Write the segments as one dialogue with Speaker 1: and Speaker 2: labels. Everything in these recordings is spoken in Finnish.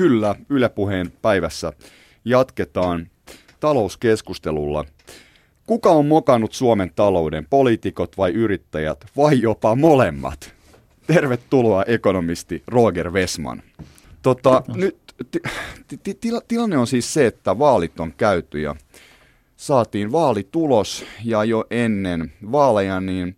Speaker 1: Kyllä, Yle Puheen päivässä jatketaan talouskeskustelulla. Kuka on mokannut Suomen talouden, poliitikot vai yrittäjät vai jopa molemmat? Tervetuloa ekonomisti Roger Westman. Tota, nyt t- t- t- tilanne on siis se, että vaalit on käyty ja saatiin vaalitulos ja jo ennen vaaleja niin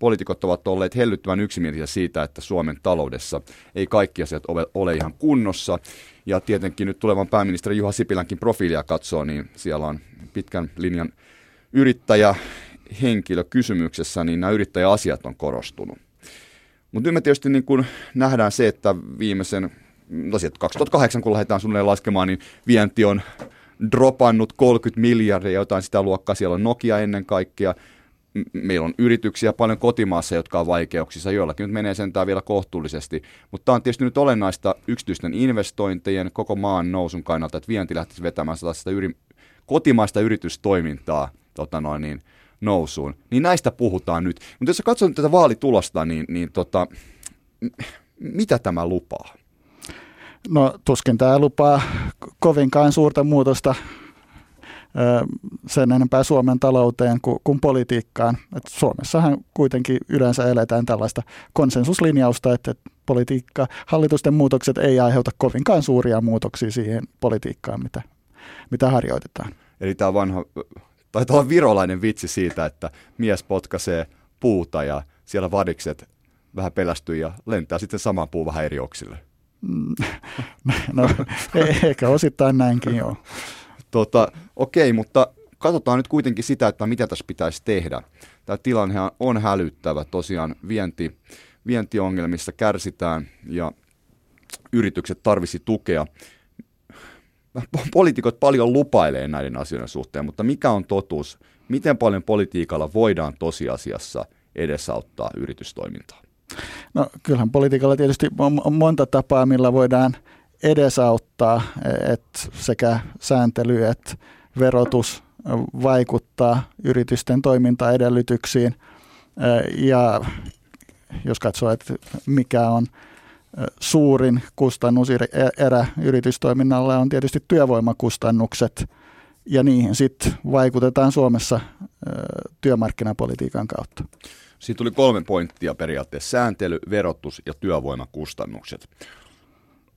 Speaker 1: poliitikot ovat olleet hellyttävän yksimielisiä siitä, että Suomen taloudessa ei kaikki asiat ole, ole ihan kunnossa. Ja tietenkin nyt tulevan pääministeri Juha Sipilänkin profiilia katsoo, niin siellä on pitkän linjan yrittäjä henkilö kysymyksessä, niin nämä yrittäjäasiat on korostunut. Mutta nyt me tietysti niin kun nähdään se, että viimeisen, no 2008 kun lähdetään suunnilleen laskemaan, niin vienti on dropannut 30 miljardia, jotain sitä luokkaa. Siellä on Nokia ennen kaikkea. Meillä on yrityksiä paljon kotimaassa, jotka on vaikeuksissa. Joillakin nyt menee sentään vielä kohtuullisesti. Mutta tämä on tietysti nyt olennaista yksityisten investointien koko maan nousun kannalta, että vienti lähtisi vetämään sitä yri, kotimaista yritystoimintaa tota noin, niin, nousuun. Niin näistä puhutaan nyt. Mutta jos katsot tätä vaalitulosta, niin, niin tota, mitä tämä lupaa?
Speaker 2: No tuskin tämä lupaa kovinkaan suurta muutosta sen enempää Suomen talouteen kuin, kuin politiikkaan. Et Suomessahan kuitenkin yleensä eletään tällaista konsensuslinjausta, että politiikka, hallitusten muutokset ei aiheuta kovinkaan suuria muutoksia siihen politiikkaan, mitä, mitä harjoitetaan.
Speaker 1: Eli tämä vanha, taitaa olla virolainen vitsi siitä, että mies potkaisee puuta ja siellä vadikset vähän pelästyy ja lentää sitten saman puun vähän eri oksille. Mm.
Speaker 2: no, e- ehkä osittain näinkin, joo.
Speaker 1: Tota, okei, mutta katsotaan nyt kuitenkin sitä, että mitä tässä pitäisi tehdä. Tämä tilanne on hälyttävä. Tosiaan vienti, vientiongelmissa kärsitään ja yritykset tarvisi tukea. Poliitikot paljon lupailee näiden asioiden suhteen, mutta mikä on totuus? Miten paljon politiikalla voidaan tosiasiassa edesauttaa yritystoimintaa?
Speaker 2: No kyllähän politiikalla tietysti on monta tapaa, millä voidaan edesauttaa, että sekä sääntely että verotus vaikuttaa yritysten toimintaedellytyksiin. Ja jos katsoo, että mikä on suurin kustannuserä yritystoiminnalle on tietysti työvoimakustannukset, ja niihin sitten vaikutetaan Suomessa työmarkkinapolitiikan kautta.
Speaker 1: Siitä tuli kolme pointtia periaatteessa. Sääntely, verotus ja työvoimakustannukset.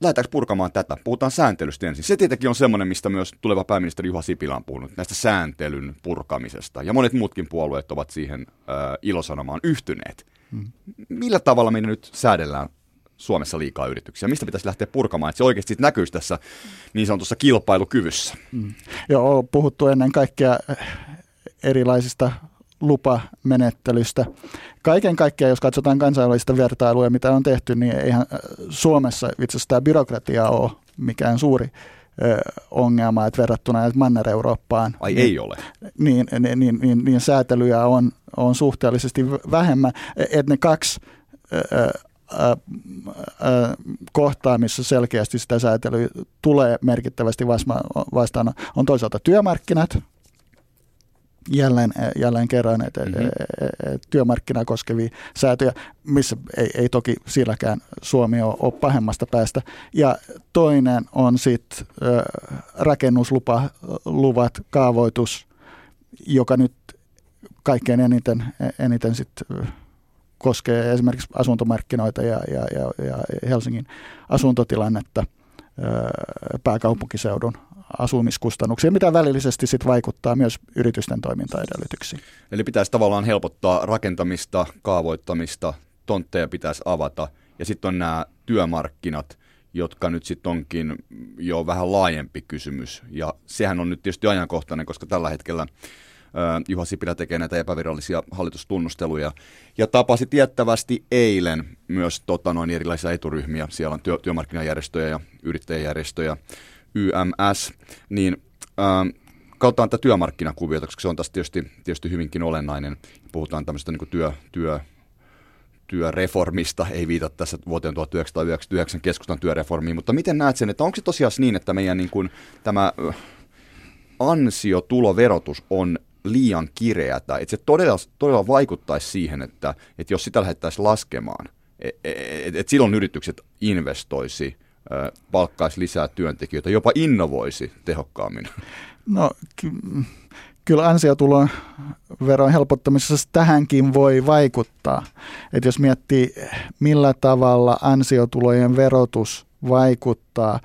Speaker 1: Lähdetäänkö purkamaan tätä? Puhutaan sääntelystä ensin. Se tietenkin on semmoinen, mistä myös tuleva pääministeri Juha Sipilä on puhunut, näistä sääntelyn purkamisesta. Ja monet muutkin puolueet ovat siihen äh, ilosanomaan yhtyneet. Hmm. Millä tavalla meidän nyt säädellään Suomessa liikaa yrityksiä? Mistä pitäisi lähteä purkamaan, että se oikeasti näkyisi tässä niin sanotussa kilpailukyvyssä? Hmm.
Speaker 2: Joo, on puhuttu ennen kaikkea erilaisista lupamenettelystä. Kaiken kaikkiaan, jos katsotaan kansainvälistä vertailua, mitä on tehty, niin eihän äh, Suomessa itse asiassa tämä byrokratia ole mikään suuri ongelma, että verrattuna Manner-Eurooppaan.
Speaker 1: Ai niin, ei ole?
Speaker 2: Niin, niin, niin, niin, niin säätelyä on, on suhteellisesti vähemmän. Että ne kaksi kohtaa, missä selkeästi sitä säätelyä tulee merkittävästi vastaan, on toisaalta työmarkkinat, jälleen, jälleen kerran, että mm-hmm. et, työmarkkinaa koskevia säätöjä, missä ei, ei toki silläkään Suomi ole, ole pahemmasta päästä. Ja toinen on sitten rakennusluvat, kaavoitus, joka nyt kaikkein eniten, eniten sit koskee esimerkiksi asuntomarkkinoita ja, ja, ja, ja Helsingin asuntotilannetta pääkaupunkiseudun asumiskustannuksia, mitä välillisesti sit vaikuttaa myös yritysten toimintaedellytyksiin.
Speaker 1: Eli pitäisi tavallaan helpottaa rakentamista, kaavoittamista, tontteja pitäisi avata ja sitten on nämä työmarkkinat, jotka nyt sitten onkin jo vähän laajempi kysymys. Ja sehän on nyt tietysti ajankohtainen, koska tällä hetkellä Juha Sipilä tekee näitä epävirallisia hallitustunnusteluja. Ja tapasi tiettävästi eilen myös tota, noin erilaisia eturyhmiä. Siellä on työ, työmarkkinajärjestöjä ja yrittäjäjärjestöjä YMS, niin ähm, kautta tätä työmarkkinakuviota, koska se on tässä tietysti, tietysti hyvinkin olennainen. Puhutaan tämmöistä niin työ, työ, työreformista, ei viitata tässä vuoteen 1999 keskustan työreformiin, mutta miten näet sen, että onko se tosiaan niin, että meidän niin kuin, tämä ansiotuloverotus on liian kireätä, että se todella, todella vaikuttaisi siihen, että, että jos sitä lähdettäisiin laskemaan, että et, et silloin yritykset investoisi palkkaisi lisää työntekijöitä, jopa innovoisi tehokkaammin?
Speaker 2: No ky- kyllä ansiotulon veron helpottamisessa tähänkin voi vaikuttaa. Et jos miettii, millä tavalla ansiotulojen verotus vaikuttaa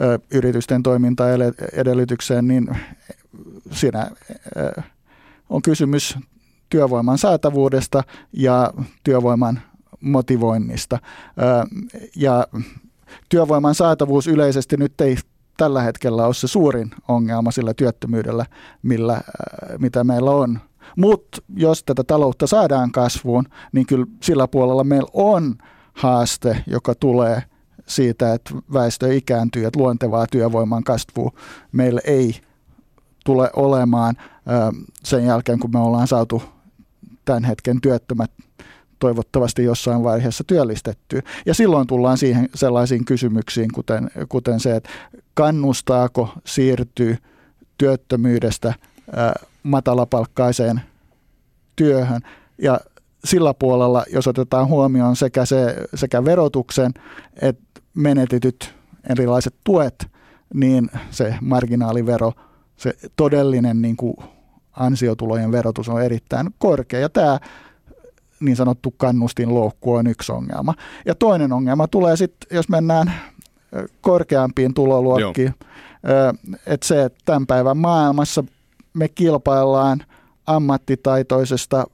Speaker 2: ö, yritysten toimintaedellytykseen, niin siinä ö, on kysymys työvoiman saatavuudesta ja työvoiman motivoinnista. Ja työvoiman saatavuus yleisesti nyt ei tällä hetkellä ole se suurin ongelma sillä työttömyydellä, millä, mitä meillä on. Mutta jos tätä taloutta saadaan kasvuun, niin kyllä sillä puolella meillä on haaste, joka tulee siitä, että väestö ikääntyy, että luontevaa työvoiman kasvua meillä ei tule olemaan sen jälkeen, kun me ollaan saatu tämän hetken työttömät toivottavasti jossain vaiheessa työllistetty. Ja silloin tullaan siihen sellaisiin kysymyksiin, kuten, kuten se, että kannustaako siirtyy työttömyydestä matalapalkkaiseen työhön. Ja sillä puolella, jos otetaan huomioon sekä, se, sekä verotuksen että menetetyt erilaiset tuet, niin se marginaalivero, se todellinen niin kuin ansiotulojen verotus on erittäin korkea. Ja tämä niin sanottu kannustinloukku on yksi ongelma. Ja toinen ongelma tulee sitten, jos mennään korkeampiin tuloluokkiin, että se, että tämän päivän maailmassa me kilpaillaan ammattitaitoisesta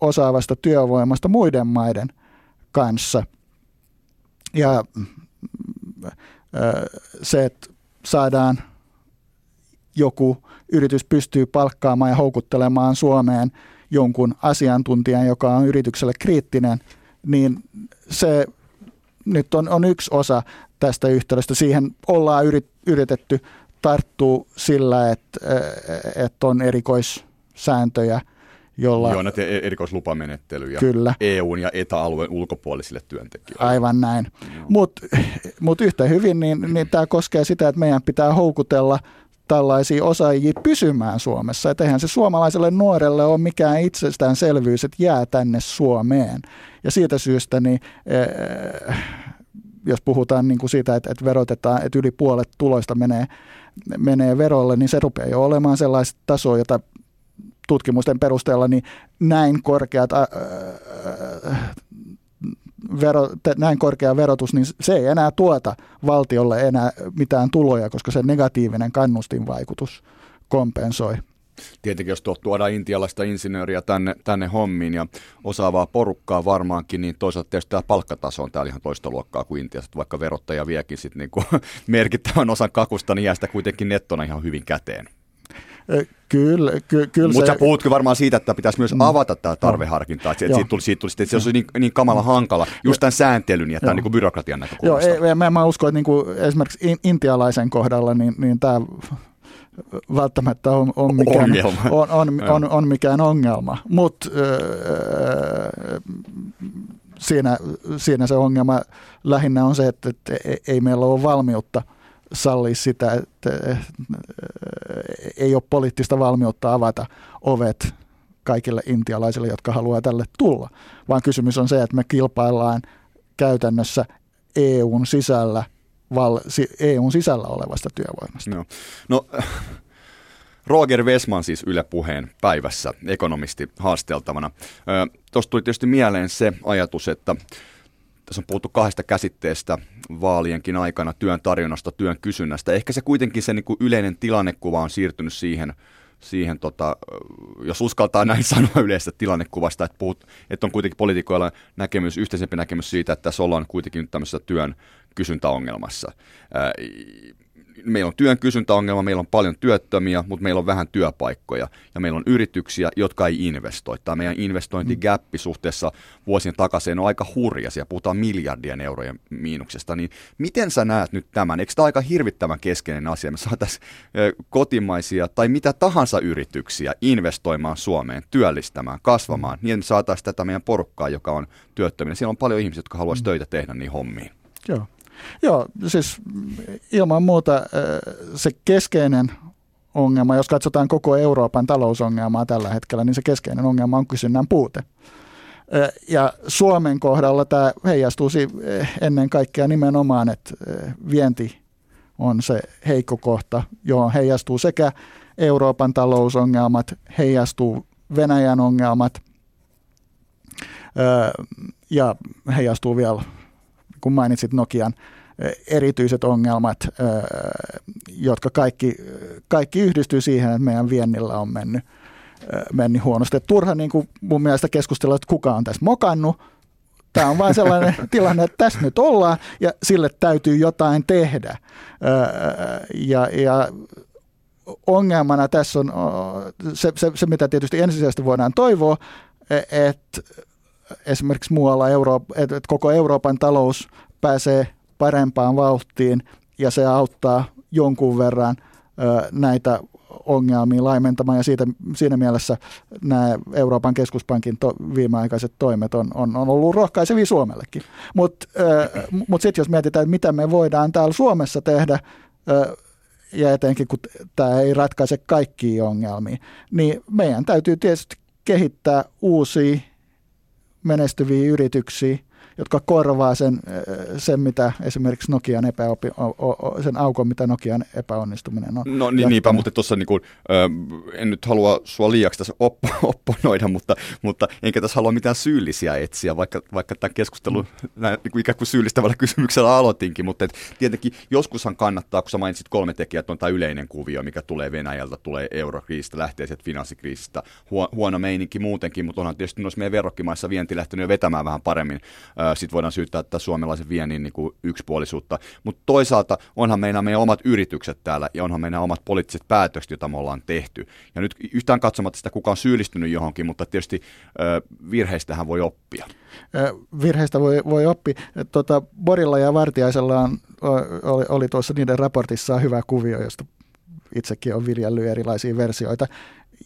Speaker 2: osaavasta työvoimasta muiden maiden kanssa. Ja se, että saadaan joku yritys pystyy palkkaamaan ja houkuttelemaan Suomeen jonkun asiantuntijan, joka on yritykselle kriittinen, niin se nyt on, on yksi osa tästä yhtälöstä. Siihen ollaan yrit, yritetty tarttua sillä, että, että on erikoissääntöjä, jolla...
Speaker 1: Joo, näitä e- erikoislupamenettelyjä Kyllä. EUn ja ETA-alueen ulkopuolisille työntekijöille.
Speaker 2: Aivan näin. Mutta mut yhtä hyvin, niin, niin tämä koskee sitä, että meidän pitää houkutella tällaisia osaajia pysymään Suomessa. Että eihän se suomalaiselle nuorelle ole mikään itsestäänselvyys, että jää tänne Suomeen. Ja siitä syystä, niin, eh, jos puhutaan niin kuin siitä, että, verotetaan, että yli puolet tuloista menee, menee verolle, niin se rupeaa jo olemaan sellaista tasoa, jota tutkimusten perusteella niin näin korkeat ää, vero, näin korkea verotus, niin se ei enää tuota valtiolle enää mitään tuloja, koska se negatiivinen kannustinvaikutus kompensoi.
Speaker 1: Tietenkin jos tuodaan intialaista insinööriä tänne, tänne hommiin ja osaavaa porukkaa varmaankin, niin toisaalta tietysti tämä palkkataso on täällä ihan toista luokkaa kuin Intiassa, vaikka verottaja viekin sit niinku merkittävän osan kakusta, niin jää sitä kuitenkin nettona ihan hyvin käteen.
Speaker 2: Kyllä, ky, kyllä
Speaker 1: Mutta sä puhutkin varmaan siitä, että pitäisi myös mm. avata tämä tarveharkinta, että siitä tuli, siitä tuli että se olisi niin, niin kamala hankala, just tämän sääntelyn ja tämän niin byrokratian näkökulmasta.
Speaker 2: Joo, ei, mä, mä uskon, että niin kuin esimerkiksi in, intialaisen kohdalla, niin, niin tämä välttämättä on, on, mikään, on, on, on, on mikään ongelma, mutta äh, siinä, siinä se ongelma lähinnä on se, että, että ei meillä ole valmiutta – salli sitä, että ei ole poliittista valmiutta avata ovet kaikille intialaisille, jotka haluaa tälle tulla, vaan kysymys on se, että me kilpaillaan käytännössä EUn sisällä, val, EUn sisällä olevasta työvoimasta.
Speaker 1: No, no Roger Westman siis Yle Puheen päivässä, ekonomisti haasteltavana. Tuosta tuli tietysti mieleen se ajatus, että tässä on puhuttu kahdesta käsitteestä vaalienkin aikana, työn tarjonnasta, työn kysynnästä. Ehkä se kuitenkin se niin kuin yleinen tilannekuva on siirtynyt siihen, siihen tota, jos uskaltaa näin sanoa yleistä tilannekuvasta, että, puhut, että on kuitenkin poliitikoilla näkemys, yhteisempi näkemys siitä, että tässä ollaan kuitenkin nyt tämmöisessä työn kysyntäongelmassa meillä on työn kysyntäongelma, meillä on paljon työttömiä, mutta meillä on vähän työpaikkoja ja meillä on yrityksiä, jotka ei investoi. Tämä meidän investointigappi suhteessa vuosien takaisin on aika hurja, siellä puhutaan miljardien eurojen miinuksesta, niin miten sä näet nyt tämän? Eikö tämä aika hirvittävän keskeinen asia? Me saataisiin kotimaisia tai mitä tahansa yrityksiä investoimaan Suomeen, työllistämään, kasvamaan, niin me saataisiin tätä meidän porukkaa, joka on työttöminen. Siellä on paljon ihmisiä, jotka haluaisivat mm. töitä tehdä niin hommiin.
Speaker 2: Joo. Joo, siis ilman muuta se keskeinen ongelma, jos katsotaan koko Euroopan talousongelmaa tällä hetkellä, niin se keskeinen ongelma on kysynnän puute. Ja Suomen kohdalla tämä heijastuu ennen kaikkea nimenomaan, että vienti on se heikko kohta, johon heijastuu sekä Euroopan talousongelmat, heijastuu Venäjän ongelmat ja heijastuu vielä, kun mainitsit Nokian, erityiset ongelmat, jotka kaikki, kaikki yhdistyy siihen, että meidän viennillä on mennyt, mennyt huonosti. turha niin kuin mun mielestä keskustella, että kuka on tässä mokannut. Tämä on vain sellainen tilanne, että tässä nyt ollaan ja sille täytyy jotain tehdä. Ja, ja ongelmana tässä on se, se, se, mitä tietysti ensisijaisesti voidaan toivoa, e, että esimerkiksi muualla Euro, että koko Euroopan talous pääsee parempaan vauhtiin ja se auttaa jonkun verran näitä ongelmia laimentamaan ja siitä, siinä mielessä nämä Euroopan keskuspankin to, viimeaikaiset toimet on, on, on ollut rohkaisevia Suomellekin. Mutta mut sitten jos mietitään, että mitä me voidaan täällä Suomessa tehdä, ja etenkin kun tämä ei ratkaise kaikkia ongelmia, niin meidän täytyy tietysti kehittää uusia menestyviä yrityksiä, jotka korvaa sen, sen mitä esimerkiksi Nokian epäopi, sen aukon, mitä Nokian epäonnistuminen on.
Speaker 1: No niin, niinpä, mutta tuossa niin kuin, en nyt halua sua liiaksi tässä oppo, opponoida, mutta, mutta enkä tässä halua mitään syyllisiä etsiä, vaikka, vaikka tämän keskustelun mm. näin, niin kuin ikään kuin syyllistävällä kysymyksellä aloitinkin, mutta et, tietenkin joskushan kannattaa, kun sä mainitsit kolme tekijää, että on tämä yleinen kuvio, mikä tulee Venäjältä, tulee eurokriisistä, lähtee sieltä finanssikriisistä, huono meininki muutenkin, mutta onhan tietysti noissa meidän verrokkimaissa vienti lähtenyt jo vetämään vähän paremmin sitten voidaan syyttää tätä suomalaisen viennin niin kuin yksipuolisuutta. Mutta toisaalta onhan meidän, meidän omat yritykset täällä ja onhan meidän omat poliittiset päätökset, joita me ollaan tehty. Ja nyt yhtään katsomatta sitä, kuka on syyllistynyt johonkin, mutta tietysti virheistähän voi oppia.
Speaker 2: Virheistä voi, voi oppia. Tota, Borilla ja Vartiaisella on, oli, oli tuossa niiden raportissa hyvä kuvio, josta itsekin on viljellyt erilaisia versioita,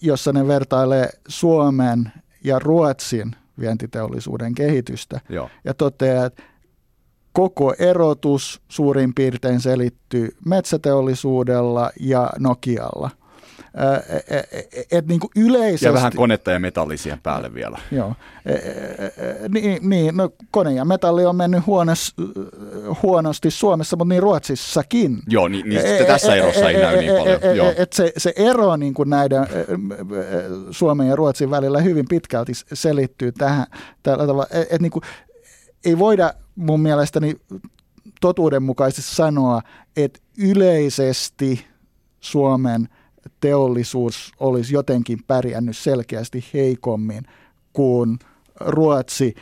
Speaker 2: jossa ne vertailee Suomen ja Ruotsin vientiteollisuuden kehitystä. Joo. Ja toteaa, että koko erotus suurin piirtein selittyy metsäteollisuudella ja Nokialla. Et niin kuin yleisesti,
Speaker 1: ja vähän konetta ja metallisia päälle vielä.
Speaker 2: Joo. Niin, niin no, kone ja metalli on mennyt huonos, huonosti Suomessa, mutta niin Ruotsissakin.
Speaker 1: Joo, niin, niin sitten tässä erossa ei näy niin paljon. Joo.
Speaker 2: Et se, se ero niin kuin näiden Suomen ja Ruotsin välillä hyvin pitkälti selittyy tähän. Tällä tavalla, et, et niin kuin, ei voida mun mielestäni totuudenmukaisesti sanoa, että yleisesti Suomen – teollisuus olisi jotenkin pärjännyt selkeästi heikommin kuin Ruotsi.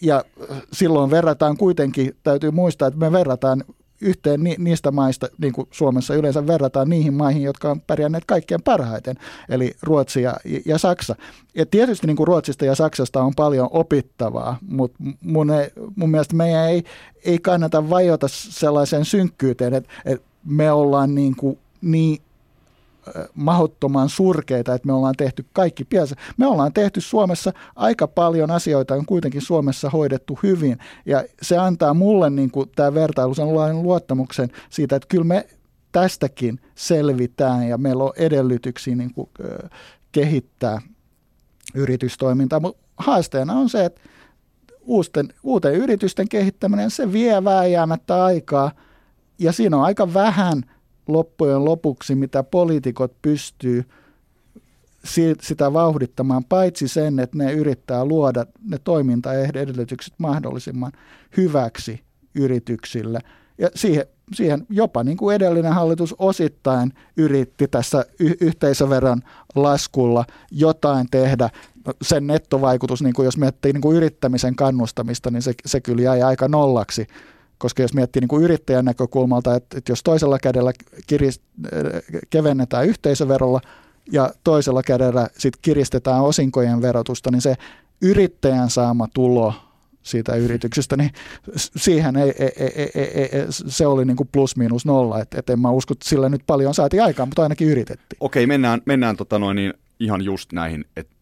Speaker 2: Ja silloin verrataan kuitenkin, täytyy muistaa, että me verrataan yhteen niistä maista, niin kuin Suomessa yleensä verrataan niihin maihin, jotka on pärjänneet kaikkein parhaiten, eli Ruotsi ja, ja Saksa. Ja tietysti niin kuin Ruotsista ja Saksasta on paljon opittavaa, mutta mun, ei, mun mielestä meidän ei, ei kannata vajota sellaiseen synkkyyteen, että, että me ollaan niin, kuin niin mahdottoman surkeita, että me ollaan tehty kaikki pienessä. Me ollaan tehty Suomessa aika paljon asioita, on kuitenkin Suomessa hoidettu hyvin. Ja se antaa mulle niin kuin, tämä vertailu sen luottamuksen siitä, että kyllä me tästäkin selvitään ja meillä on edellytyksiä niin kuin, kehittää yritystoimintaa. Mutta haasteena on se, että uusten, uuten yritysten kehittäminen, se vie vääjäämättä aikaa ja siinä on aika vähän – loppujen lopuksi, mitä poliitikot pystyy sitä vauhdittamaan, paitsi sen, että ne yrittää luoda ne toimintaedellytykset mahdollisimman hyväksi yrityksille. Ja siihen, siihen jopa niin kuin edellinen hallitus osittain yritti tässä y- yhteisöveron laskulla jotain tehdä. Sen nettovaikutus, niin kuin jos miettii niin kuin yrittämisen kannustamista, niin se, se kyllä jäi aika nollaksi koska jos miettii niin kuin yrittäjän näkökulmalta, että, että jos toisella kädellä kirist, kevennetään yhteisöverolla ja toisella kädellä sit kiristetään osinkojen verotusta, niin se yrittäjän saama tulo siitä yrityksestä, niin siihen ei, ei, ei, ei, ei, se oli niin kuin plus miinus nolla, että et en mä usko, että sillä nyt paljon saatiin aikaan, mutta ainakin yritettiin.
Speaker 1: Okei, mennään, mennään tota noin, niin ihan just näihin, että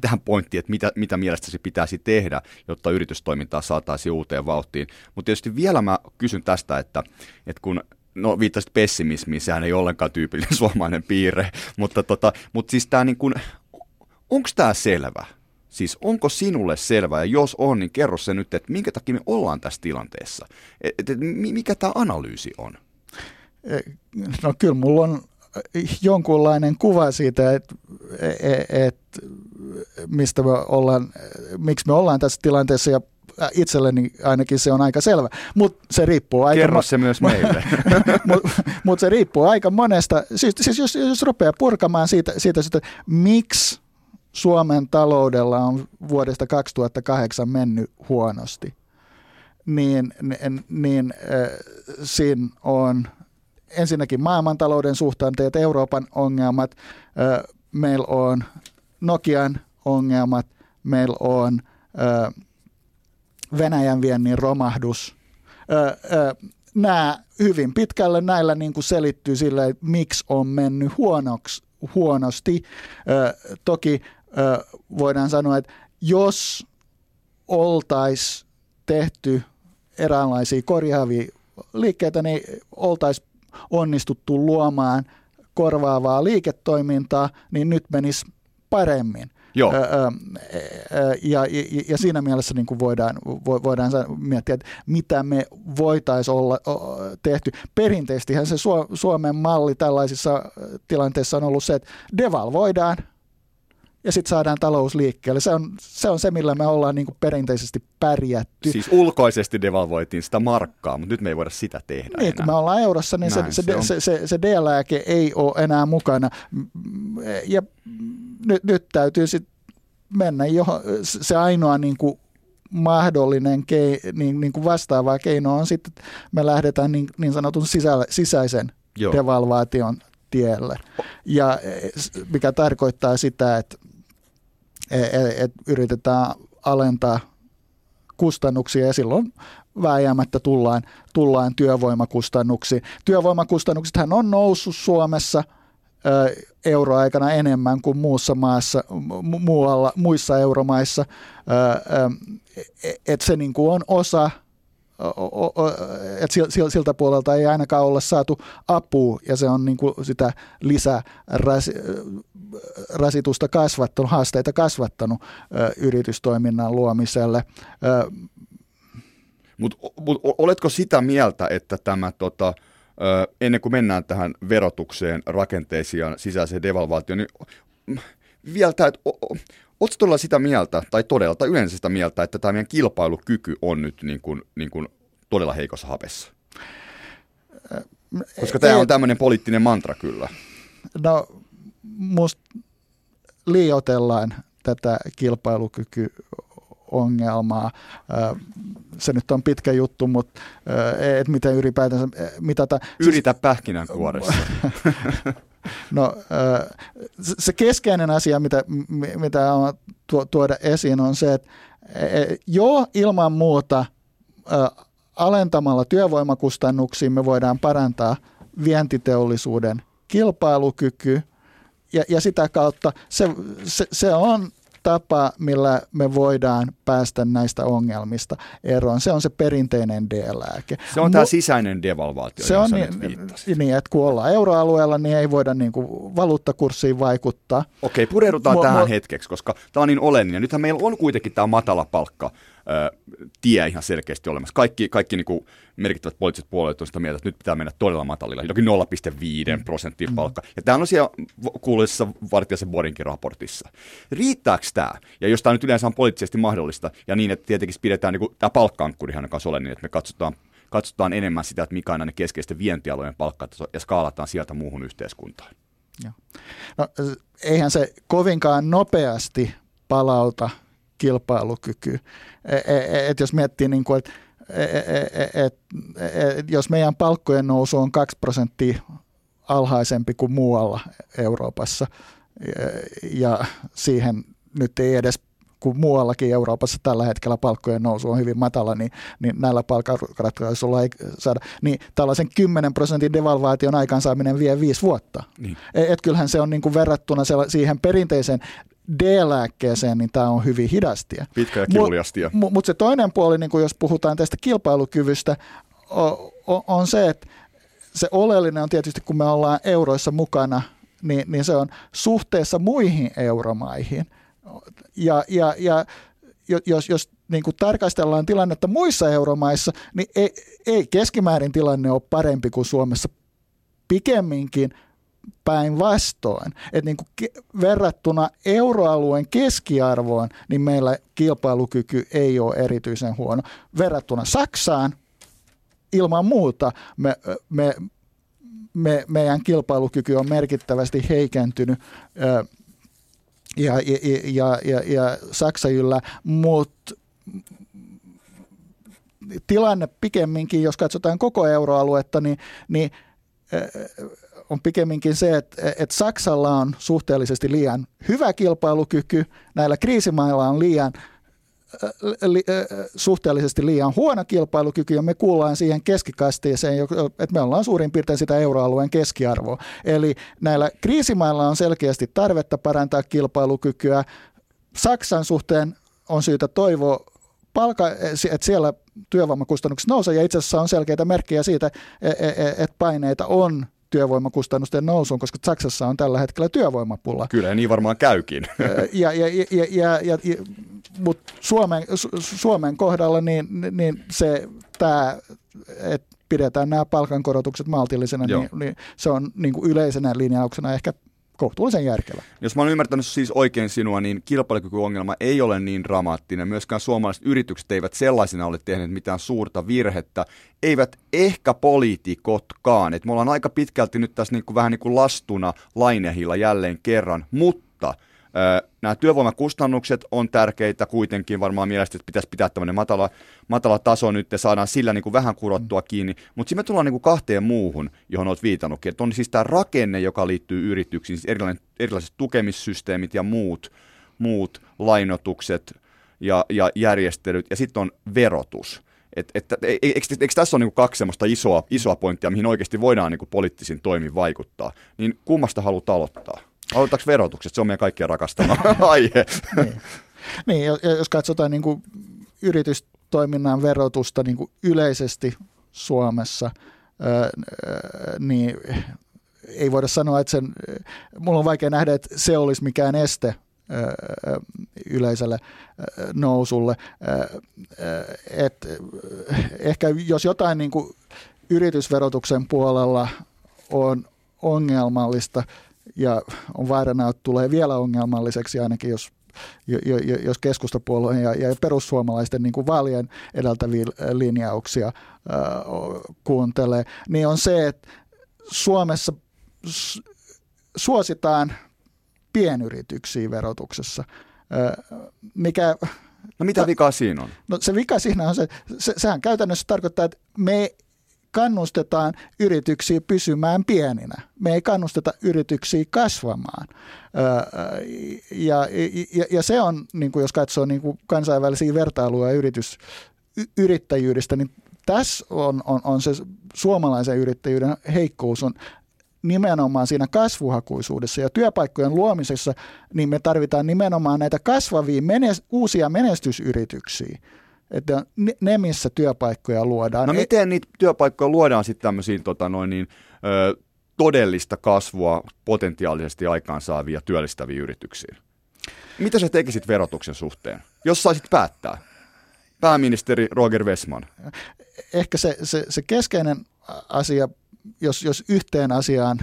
Speaker 1: tähän pointtiin, että mitä, mitä mielestäsi pitäisi tehdä, jotta yritystoimintaa saataisiin uuteen vauhtiin. Mutta tietysti vielä mä kysyn tästä, että, että kun no viittasit pessimismiin, sehän ei ollenkaan tyypillinen suomalainen piirre, mutta, tota, mutta siis tämä niin kuin, onko tämä selvä? Siis onko sinulle selvää, ja jos on, niin kerro se nyt, että minkä takia me ollaan tässä tilanteessa. Et, et, mikä tämä analyysi on?
Speaker 2: E, no kyllä mulla on jonkunlainen kuva siitä, että et, et, mistä me ollaan, miksi me ollaan tässä tilanteessa ja itselleni ainakin se on aika selvä, mutta se riippuu aika...
Speaker 1: Kerro se myös meille.
Speaker 2: mutta mut se riippuu aika monesta, siis, siis jos, jos rupeaa purkamaan siitä, siitä, siitä miksi Suomen taloudella on vuodesta 2008 mennyt huonosti, niin, niin, niin äh, siinä on ensinnäkin maailmantalouden suhtanteet, Euroopan ongelmat, meillä on Nokian ongelmat, meillä on Venäjän viennin romahdus. Nämä hyvin pitkälle näillä niin kuin selittyy sille, että miksi on mennyt huonoksi, huonosti. Toki voidaan sanoa, että jos oltaisiin tehty eräänlaisia korjaavia liikkeitä, niin oltaisiin onnistuttu luomaan korvaavaa liiketoimintaa, niin nyt menisi paremmin.
Speaker 1: Joo.
Speaker 2: ja, ja, ja siinä mielessä niin kuin voidaan, voidaan miettiä, että mitä me voitaisiin olla tehty. Perinteisestihän se Suomen malli tällaisissa tilanteissa on ollut se, että devalvoidaan – ja sitten saadaan talous liikkeelle. Se on, se on se, millä me ollaan niin kuin perinteisesti pärjätty.
Speaker 1: Siis ulkoisesti devalvoitiin sitä markkaa, mutta nyt me ei voida sitä tehdä
Speaker 2: Niin, enää. kun me ollaan eurossa, niin Näin, se, se, se, se, se D-lääke ei ole enää mukana. Ja nyt, nyt täytyy sitten mennä jo se ainoa niin kuin mahdollinen kei, niin, niin kuin vastaava keino on sitten, että me lähdetään niin, niin sanotun sisä, sisäisen Joo. devalvaation tielle. Ja mikä tarkoittaa sitä, että E, e, että yritetään alentaa kustannuksia ja silloin vääjäämättä tullaan, tullaan työvoimakustannuksiin. Työvoimakustannuksethan on noussut Suomessa euroaikana enemmän kuin muussa maassa, muualla, muissa euromaissa, e, että se niin kuin on osa että siltä puolelta ei ainakaan olla saatu apua ja se on niin kuin sitä lisärasitusta kasvattanut, haasteita kasvattanut yritystoiminnan luomiselle.
Speaker 1: Mutta mut, oletko sitä mieltä, että tämä tota, ennen kuin mennään tähän verotukseen, rakenteisiin ja sisäiseen devalvaatioon, niin vielä tämä, että Oletko todella sitä mieltä, tai todella, tai yleensä sitä mieltä, että tämä meidän kilpailukyky on nyt niin kuin, niin kuin todella heikossa hapessa? Koska tämä on tämmöinen poliittinen mantra kyllä.
Speaker 2: No, musta liioitellaan tätä kilpailukykyongelmaa. Se nyt on pitkä juttu, mutta et miten ylipäätänsä mitata.
Speaker 1: Yritä siis, pähkinänkuoressa.
Speaker 2: No se keskeinen asia, mitä, mitä on tuoda esiin, on se, että e, jo ilman muuta alentamalla työvoimakustannuksia me voidaan parantaa vientiteollisuuden kilpailukyky ja, ja sitä kautta se, se, se on tapa, millä me voidaan päästä näistä ongelmista eroon. Se on se perinteinen D-lääke.
Speaker 1: Se on Mu- tämä sisäinen devalvaatio,
Speaker 2: se on niin, niin, että kun ollaan euroalueella, niin ei voida niin kuin valuuttakurssiin vaikuttaa.
Speaker 1: Okei, pureudutaan Mu- tähän mu- hetkeksi, koska tämä on niin oleellinen. Nythän meillä on kuitenkin tämä matala palkka tie ihan selkeästi olemassa. Kaikki, kaikki niin kuin merkittävät poliittiset puolueet on sitä mieltä, että nyt pitää mennä todella matalilla, jokin 0,5 mm. prosenttia mm. palkka. Ja tämä on siellä kuuluisessa Vartijaisen Borinkin raportissa. Riittääkö tämä? Ja jos tämä nyt yleensä on poliittisesti mahdollista, ja niin, että tietenkin pidetään niin kuin, tämä palkkaankkurihan kanssa ole niin, että me katsotaan katsotaan enemmän sitä, että mikä on ne keskeisten vientialojen palkkataso ja skaalataan sieltä muuhun yhteiskuntaan.
Speaker 2: Ja. No, eihän se kovinkaan nopeasti palauta kilpailukyky. Et, e, et jos miettii, niin kuin, että et, et, et, jos meidän palkkojen nousu on 2 prosenttia alhaisempi kuin muualla Euroopassa, ja siihen nyt ei edes kun muuallakin Euroopassa tällä hetkellä palkkojen nousu on hyvin matala, niin, niin näillä palkkaratkaisuilla ei saada. Niin tällaisen 10 prosentin devalvaation aikaansaaminen vie viisi vuotta. Niin. Et kyllähän se on niin kuin verrattuna siihen perinteiseen D-lääkkeeseen, niin tämä on hyvin hidastia.
Speaker 1: Pitkä ja kivuliastia.
Speaker 2: Mutta mut se toinen puoli, niin jos puhutaan tästä kilpailukyvystä, on, on se, että se oleellinen on tietysti, kun me ollaan euroissa mukana, niin, niin se on suhteessa muihin euromaihin. ja, ja, ja jos, jos niin kuin tarkastellaan tilannetta muissa euromaissa, niin ei, ei keskimäärin tilanne ole parempi kuin Suomessa. Pikemminkin päinvastoin. Että niin kuin verrattuna euroalueen keskiarvoon, niin meillä kilpailukyky ei ole erityisen huono. Verrattuna Saksaan, ilman muuta me, me, me, meidän kilpailukyky on merkittävästi heikentynyt ja, ja, ja, ja, ja Saksa yllä, mutta tilanne pikemminkin, jos katsotaan koko euroaluetta, niin, niin on pikemminkin se, että, että Saksalla on suhteellisesti liian hyvä kilpailukyky, näillä kriisimailla on liian li, suhteellisesti liian huono kilpailukyky ja me kuullaan siihen keskikasteeseen, että me ollaan suurin piirtein sitä euroalueen keskiarvoa. Eli näillä kriisimailla on selkeästi tarvetta parantaa kilpailukykyä. Saksan suhteen on syytä toivoa palka, että siellä työvoimakustannukset nousee ja itse asiassa on selkeitä merkkejä siitä, e, e, e, että paineita on työvoimakustannusten nousuun, koska Saksassa on tällä hetkellä työvoimapulla.
Speaker 1: Kyllä, niin varmaan käykin.
Speaker 2: ja, ja, ja, ja, ja, ja, mutta Suomen, Suomen kohdalla niin, niin se, tämä, että pidetään nämä palkankorotukset maltillisena, niin, niin se on niin kuin yleisenä linjauksena ehkä kohtuullisen järkevä.
Speaker 1: Jos mä oon ymmärtänyt siis oikein sinua, niin kilpailukykyongelma ei ole niin dramaattinen. Myöskään suomalaiset yritykset eivät sellaisina ole tehneet mitään suurta virhettä. Eivät ehkä poliitikotkaan. Et me ollaan aika pitkälti nyt tässä niin vähän niin kuin lastuna lainehilla jälleen kerran, mutta – Nämä työvoimakustannukset on tärkeitä kuitenkin, varmaan mielestäni, että pitäisi pitää tämmöinen matala, matala taso nyt ja saadaan sillä niin kuin vähän kurottua kiinni. Mutta sitten me tullaan niin kuin kahteen muuhun, johon olet viitannutkin. Että on siis tämä rakenne, joka liittyy yrityksiin, siis erilaiset tukemissysteemit ja muut, muut lainotukset ja, ja järjestelyt. Ja sitten on verotus. Et, et, et, eikö, eikö tässä ole niin kaksi semmoista isoa, isoa pointtia, mihin oikeasti voidaan niin poliittisin toimin vaikuttaa? Niin kummasta haluat aloittaa? Aloitetaanko verotuksesta? Se on meidän kaikkien rakastama aihe.
Speaker 2: niin. niin, jos katsotaan niin kuin yritystoiminnan verotusta niin kuin yleisesti Suomessa, niin ei voida sanoa, että sen, mulla on vaikea nähdä, että se olisi mikään este yleiselle nousulle. Et ehkä jos jotain niin kuin yritysverotuksen puolella on ongelmallista, ja on vaarana, että tulee vielä ongelmalliseksi ainakin, jos jos keskustapuolueen ja, ja perussuomalaisten niin kuin vaalien edeltäviä linjauksia äh, kuuntelee, niin on se, että Suomessa suositaan pienyrityksiä verotuksessa, äh, mikä
Speaker 1: No mitä vikaa siinä on?
Speaker 2: No se vika siinä on se, se sehän käytännössä tarkoittaa, että me kannustetaan yrityksiä pysymään pieninä. Me ei kannusteta yrityksiä kasvamaan. Ja, ja, ja se on, niin kuin jos katsoo niin kuin kansainvälisiä vertailuja yritys, yrittäjyydestä, niin tässä on, on, on se suomalaisen yrittäjyyden heikkous on nimenomaan siinä kasvuhakuisuudessa ja työpaikkojen luomisessa, niin me tarvitaan nimenomaan näitä kasvavia menes, uusia menestysyrityksiä että ne, missä työpaikkoja luodaan.
Speaker 1: No miten niitä työpaikkoja luodaan sitten tämmöisiin tota noin niin, ö, todellista kasvua potentiaalisesti aikaansaavia työllistäviä yrityksiä? Mitä sä tekisit verotuksen suhteen, jos saisit päättää? Pääministeri Roger Westman.
Speaker 2: Ehkä se, se, se keskeinen asia, jos, jos yhteen asiaan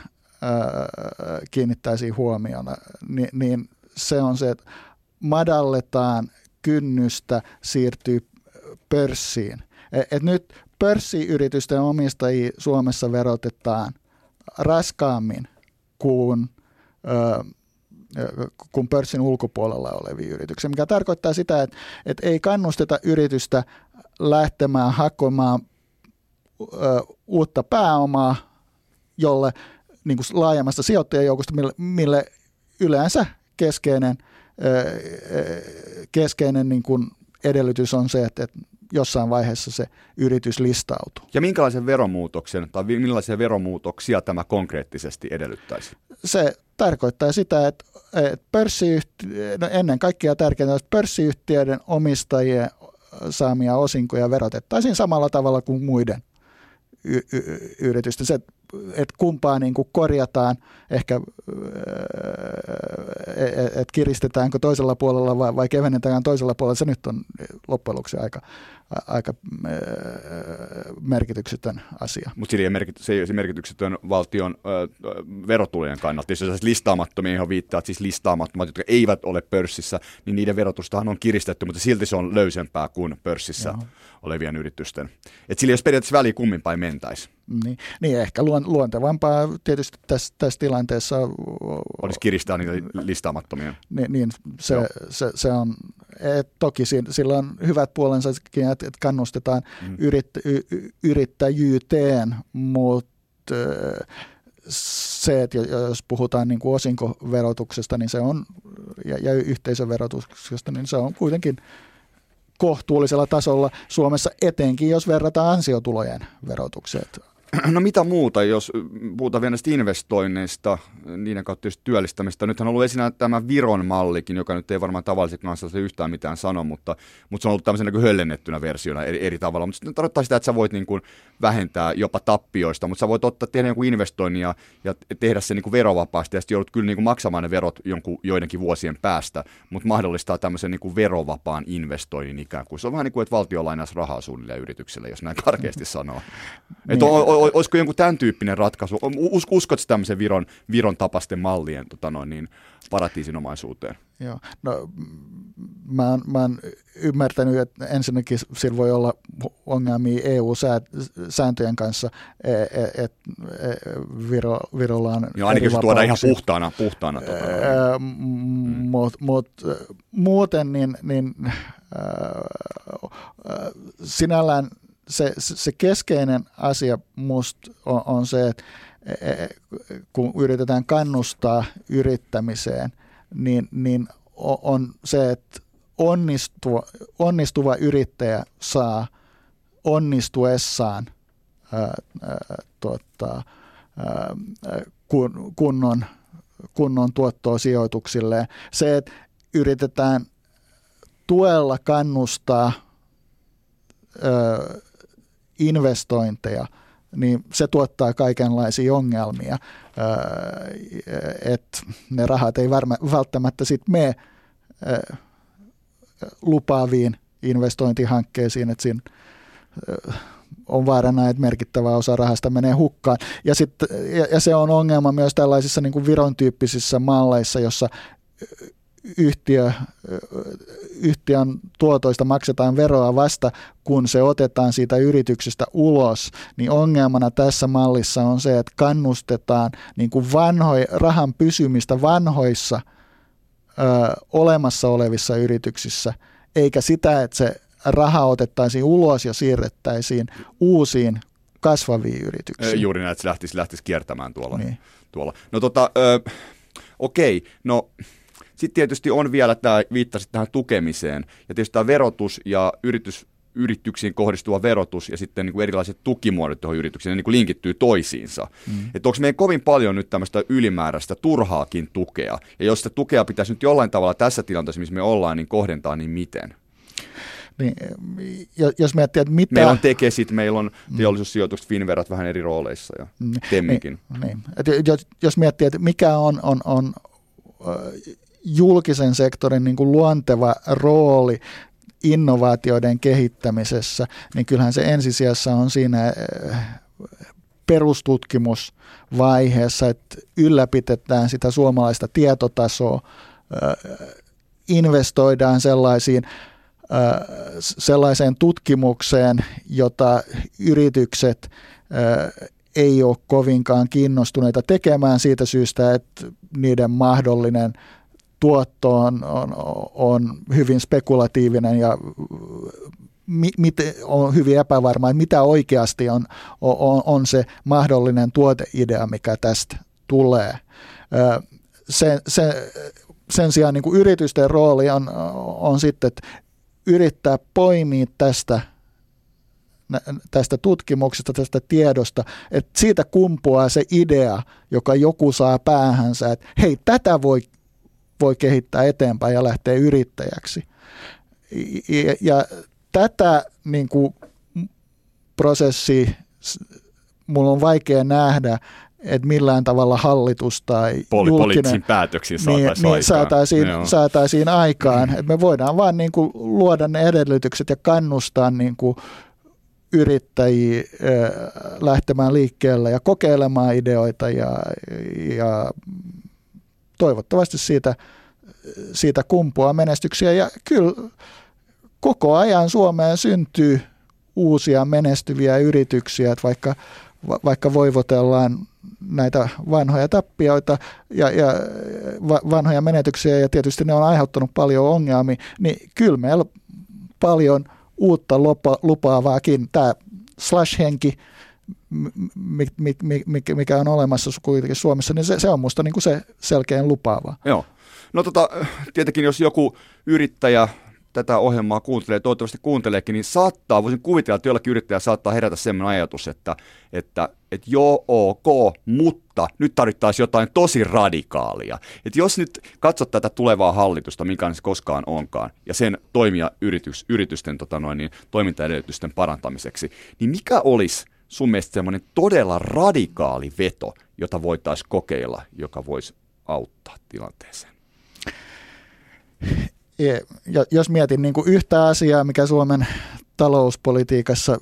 Speaker 2: kiinnittäisiin huomioon, niin, niin se on se, että madalletaan kynnystä siirtyy pörssiin. E, et nyt pörssiyritysten omistajia Suomessa verotetaan raskaammin kuin, ö, kuin pörssin ulkopuolella olevia yrityksiä, mikä tarkoittaa sitä, että, että ei kannusteta yritystä lähtemään hakemaan ö, uutta pääomaa, jolle niin kuin laajemmasta sijoittajajoukosta, mille, mille yleensä keskeinen, keskeinen niin kuin edellytys on se, että, että jossain vaiheessa se yritys listautuu.
Speaker 1: Ja minkälaisen veromuutoksen tai millaisia veromuutoksia tämä konkreettisesti edellyttäisi?
Speaker 2: Se tarkoittaa sitä, että, että pörssiyhti- no ennen kaikkea tärkeintä, että pörssiyhtiöiden omistajien saamia osinkoja verotettaisiin samalla tavalla kuin muiden y- y- yritysten. Se että kumpaa niin kuin korjataan, ehkä että kiristetäänkö toisella puolella vai, vai kevennetään toisella puolella, se nyt on loppujen lopuksi aika, aika merkityksetön asia.
Speaker 1: Mutta se ei ole merkityksetön valtion ö, verotulojen kannalta. Jos olisi listaamattomia, johon viittaat, siis listaamattomat, jotka eivät ole pörssissä, niin niiden verotustahan on kiristetty, mutta silti se on löysempää kuin pörssissä Joo. olevien yritysten. Et sillä ei olisi periaatteessa väliä kummin päin mentäisi.
Speaker 2: Niin, niin ehkä luontevampaa tietysti tässä, tässä tilanteessa
Speaker 1: olisi kiristää niitä listaamattomia.
Speaker 2: Niin, niin se, se, se on, et toki sillä on hyvät puolensa, että kannustetaan mm. yrit, y, yrittäjyyteen, mutta se, että jos puhutaan niin kuin osinkoverotuksesta niin se on, ja, ja yhteisöverotuksesta, niin se on kuitenkin kohtuullisella tasolla Suomessa, etenkin jos verrataan ansiotulojen verotukseen.
Speaker 1: No mitä muuta, jos puhutaan vielä näistä investoinneista, niiden kautta tietysti työllistämistä. Nythän on ollut esillä tämä Viron mallikin, joka nyt ei varmaan tavalliset kansalaisille yhtään mitään sano, mutta, mutta se on ollut tämmöisenä niin höllennettynä versiona eri, eri tavalla. Mutta se tarkoittaa sitä, että sä voit niin kuin vähentää jopa tappioista, mutta sä voit ottaa tehdä jonkun investoinnin ja, ja tehdä se niin kuin verovapaasti, ja sitten joudut kyllä niin kuin maksamaan ne verot jonkun, joidenkin vuosien päästä, mutta mahdollistaa tämmöisen niin kuin verovapaan investoinnin ikään kuin. Se on vähän niin kuin, että valtio lainaisi rahaa suunnilleen yritykselle, jos näin karkeasti sanoo. On, on, olisiko jonkun tämän tyyppinen ratkaisu? Uskotko tämmöisen Viron, Viron tapasten mallien tota noin, niin, paratiisinomaisuuteen?
Speaker 2: Joo, no mä oon, mä oon ymmärtänyt, että ensinnäkin sillä voi olla ongelmia EU-sääntöjen kanssa, että et, et Viro, Virolla on
Speaker 1: Joo, ainakin se tuodaan ihan puhtaana. puhtaana tota, no.
Speaker 2: mm. Mutta mut, muuten niin, niin äh, sinällään se, se keskeinen asia musta on, on se, että e, e, kun yritetään kannustaa yrittämiseen, niin, niin on se, että onnistuva, onnistuva yrittäjä saa onnistuessaan ää, ää, tota, ää, kun, kunnon, kunnon tuottoa sijoituksille. Se, että yritetään tuella kannustaa ää, investointeja, niin se tuottaa kaikenlaisia ongelmia, että ne rahat ei välttämättä sitten mene lupaaviin investointihankkeisiin, että siinä on vaarana, että merkittävä osa rahasta menee hukkaan. Ja, sit, ja, ja se on ongelma myös tällaisissa niin kuin Viron tyyppisissä malleissa, jossa yhtiö, yhtiön tuotoista maksetaan veroa vasta, kun se otetaan siitä yrityksestä ulos, niin ongelmana tässä mallissa on se, että kannustetaan niin kuin vanhoi, rahan pysymistä vanhoissa ö, olemassa olevissa yrityksissä, eikä sitä, että se raha otettaisiin ulos ja siirrettäisiin uusiin kasvaviin yrityksiin.
Speaker 1: Juuri näin, että se lähtisi, lähtisi kiertämään tuolla. Niin. tuolla. No tota, ö, okei, no sitten tietysti on vielä tämä, viittasit tähän tukemiseen, ja tietysti tämä verotus ja yritys, yrityksiin kohdistuva verotus ja sitten niin kuin erilaiset tukimuodot tuohon yrityksiin, ne niin kuin linkittyy toisiinsa. Mm. Että onko meidän kovin paljon nyt tämmöistä ylimääräistä, turhaakin tukea, ja jos sitä tukea pitäisi nyt jollain tavalla tässä tilanteessa, missä me ollaan, niin kohdentaa, niin miten?
Speaker 2: Niin, jos miettii, että mitä...
Speaker 1: Meillä on tekesit, meillä on mm. teollisuussijoitukset, Finverat vähän eri rooleissa ja mm. Temmikin.
Speaker 2: Niin, niin. Et jos, jos miettii, että mikä on, on, on julkisen sektorin niin kuin luonteva rooli innovaatioiden kehittämisessä, niin kyllähän se ensisijassa on siinä eh, perustutkimusvaiheessa, että ylläpitetään sitä suomalaista tietotasoa, eh, investoidaan sellaisiin eh, sellaiseen tutkimukseen, jota yritykset ei ole kovinkaan kiinnostuneita tekemään siitä syystä, että niiden mahdollinen tuotto on, on, on hyvin spekulatiivinen ja mi, mit, on hyvin epävarma, että mitä oikeasti on, on, on se mahdollinen tuoteidea, mikä tästä tulee. Se, se, sen sijaan niin kuin yritysten rooli on, on sitten, että yrittää poimia tästä tästä tutkimuksesta, tästä tiedosta, että siitä kumpuaa se idea, joka joku saa päähänsä, että hei, tätä voi voi kehittää eteenpäin ja lähteä yrittäjäksi. Ja, ja tätä niin kuin, prosessia mulla on vaikea nähdä, että millään tavalla hallitus tai
Speaker 1: Poli-
Speaker 2: julkinen
Speaker 1: päätöksiin
Speaker 2: niin,
Speaker 1: saataisiin
Speaker 2: niin
Speaker 1: aikaan.
Speaker 2: saataisiin,
Speaker 1: Joo.
Speaker 2: saataisiin aikaan. Et me voidaan vaan niin kuin luoda ne edellytykset ja kannustaa niin kuin yrittäjiä lähtemään liikkeelle ja kokeilemaan ideoita ja, ja toivottavasti siitä, siitä kumpuaa menestyksiä. Ja kyllä koko ajan Suomeen syntyy uusia menestyviä yrityksiä, että vaikka, va- vaikka voivotellaan näitä vanhoja tappioita ja, ja va- vanhoja menetyksiä ja tietysti ne on aiheuttanut paljon ongelmia, niin kyllä meillä paljon uutta lupa, lupaavaakin. Tämä slash-henki, mi- mi- mi- mi- mikä on olemassa kuitenkin Suomessa, niin se, se on minusta niin se selkeän lupaava.
Speaker 1: Joo. No tota, tietenkin jos joku yrittäjä tätä ohjelmaa kuuntelee, toivottavasti kuunteleekin, niin saattaa, voisin kuvitella, että jollakin yrittäjä saattaa herätä sellainen ajatus, että, että, että joo, ok, mutta nyt tarvittaisiin jotain tosi radikaalia. Että jos nyt katsot tätä tulevaa hallitusta, mikä se koskaan onkaan, ja sen toimia yritys, yritysten tota noin, niin, toimintaedellytysten parantamiseksi, niin mikä olisi sun mielestä semmoinen todella radikaali veto, jota voitaisiin kokeilla, joka voisi auttaa tilanteeseen?
Speaker 2: Ja jos mietin niin kuin yhtä asiaa, mikä Suomen talouspolitiikassa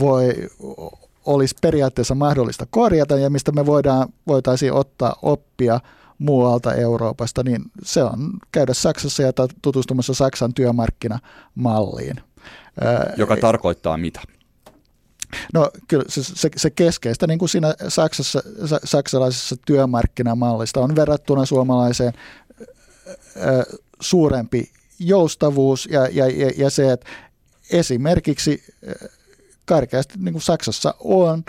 Speaker 2: voi, olisi periaatteessa mahdollista korjata ja mistä me voidaan, voitaisiin ottaa oppia muualta Euroopasta, niin se on käydä Saksassa ja tutustumassa Saksan työmarkkinamalliin.
Speaker 1: Joka tarkoittaa mitä?
Speaker 2: No kyllä se, se, se keskeistä niin kuin siinä Saksassa, saksalaisessa työmarkkinamallista on verrattuna suomalaiseen suurempi joustavuus ja, ja, ja, ja se, että esimerkiksi karkeasti niin kuin Saksassa on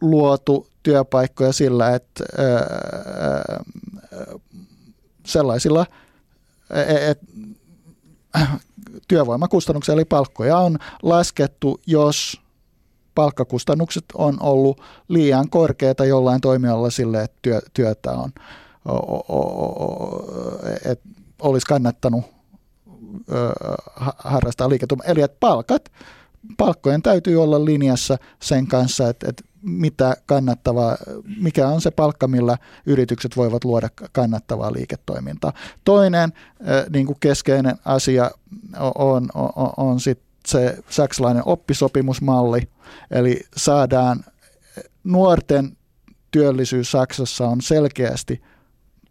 Speaker 2: luotu työpaikkoja sillä, että ää, sellaisilla, että työvoimakustannuksia eli palkkoja on laskettu, jos palkkakustannukset on ollut liian korkeita jollain toimialalla sille, että työ, työtä on että olisi kannattanut harrastaa liiketoimintaa. Eli että palkat, palkkojen täytyy olla linjassa sen kanssa, että, että mitä kannattavaa, mikä on se palkka, millä yritykset voivat luoda kannattavaa liiketoimintaa. Toinen niin kuin keskeinen asia on, on, on sit se saksalainen oppisopimusmalli, eli saadaan nuorten työllisyys Saksassa on selkeästi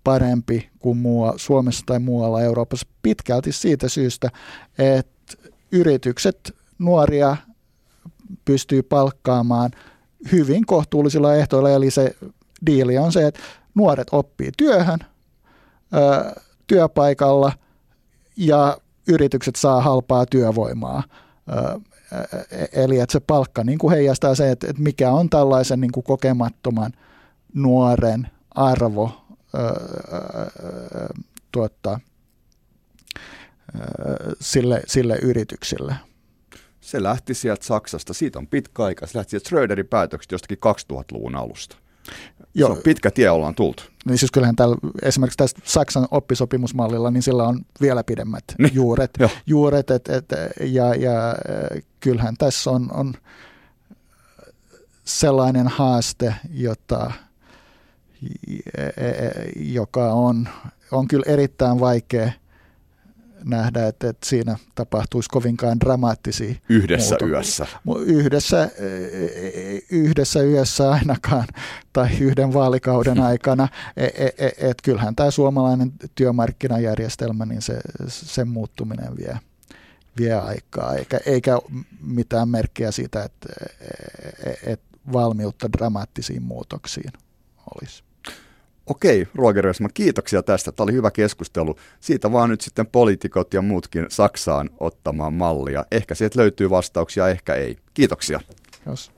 Speaker 2: parempi kuin mua, Suomessa tai muualla Euroopassa pitkälti siitä syystä, että yritykset nuoria pystyy palkkaamaan hyvin kohtuullisilla ehtoilla, eli se diili on se, että nuoret oppii työhön ö, työpaikalla ja yritykset saa halpaa työvoimaa. Eli että se palkka niin kuin heijastaa se, että, että mikä on tällaisen niin kuin kokemattoman nuoren arvo tuottaa sille, sille yritykselle.
Speaker 1: Se lähti sieltä Saksasta, siitä on pitkä aika, se lähti sieltä Schröderin päätöksestä jostakin 2000-luvun alusta. Joo. Se on pitkä tie ollaan tultu.
Speaker 2: Niin siis kyllähän täällä, esimerkiksi tässä Saksan oppisopimusmallilla, niin sillä on vielä pidemmät niin. juuret. juuret et, et, ja, ja kyllähän tässä on, on sellainen haaste, jota joka on, on kyllä erittäin vaikea nähdä, että, että siinä tapahtuisi kovinkaan dramaattisia
Speaker 1: Yhdessä
Speaker 2: muuta.
Speaker 1: yössä.
Speaker 2: Yhdessä, yhdessä yössä ainakaan tai yhden vaalikauden aikana. Että et, et, kyllähän tämä suomalainen työmarkkinajärjestelmä, niin se, sen muuttuminen vie, vie aikaa, eikä, eikä mitään merkkiä siitä, että et valmiutta dramaattisiin muutoksiin olisi.
Speaker 1: Okei, Roger Rösman, kiitoksia tästä. Tämä oli hyvä keskustelu. Siitä vaan nyt sitten poliitikot ja muutkin Saksaan ottamaan mallia. Ehkä sieltä löytyy vastauksia, ehkä ei. Kiitoksia.
Speaker 2: Jos.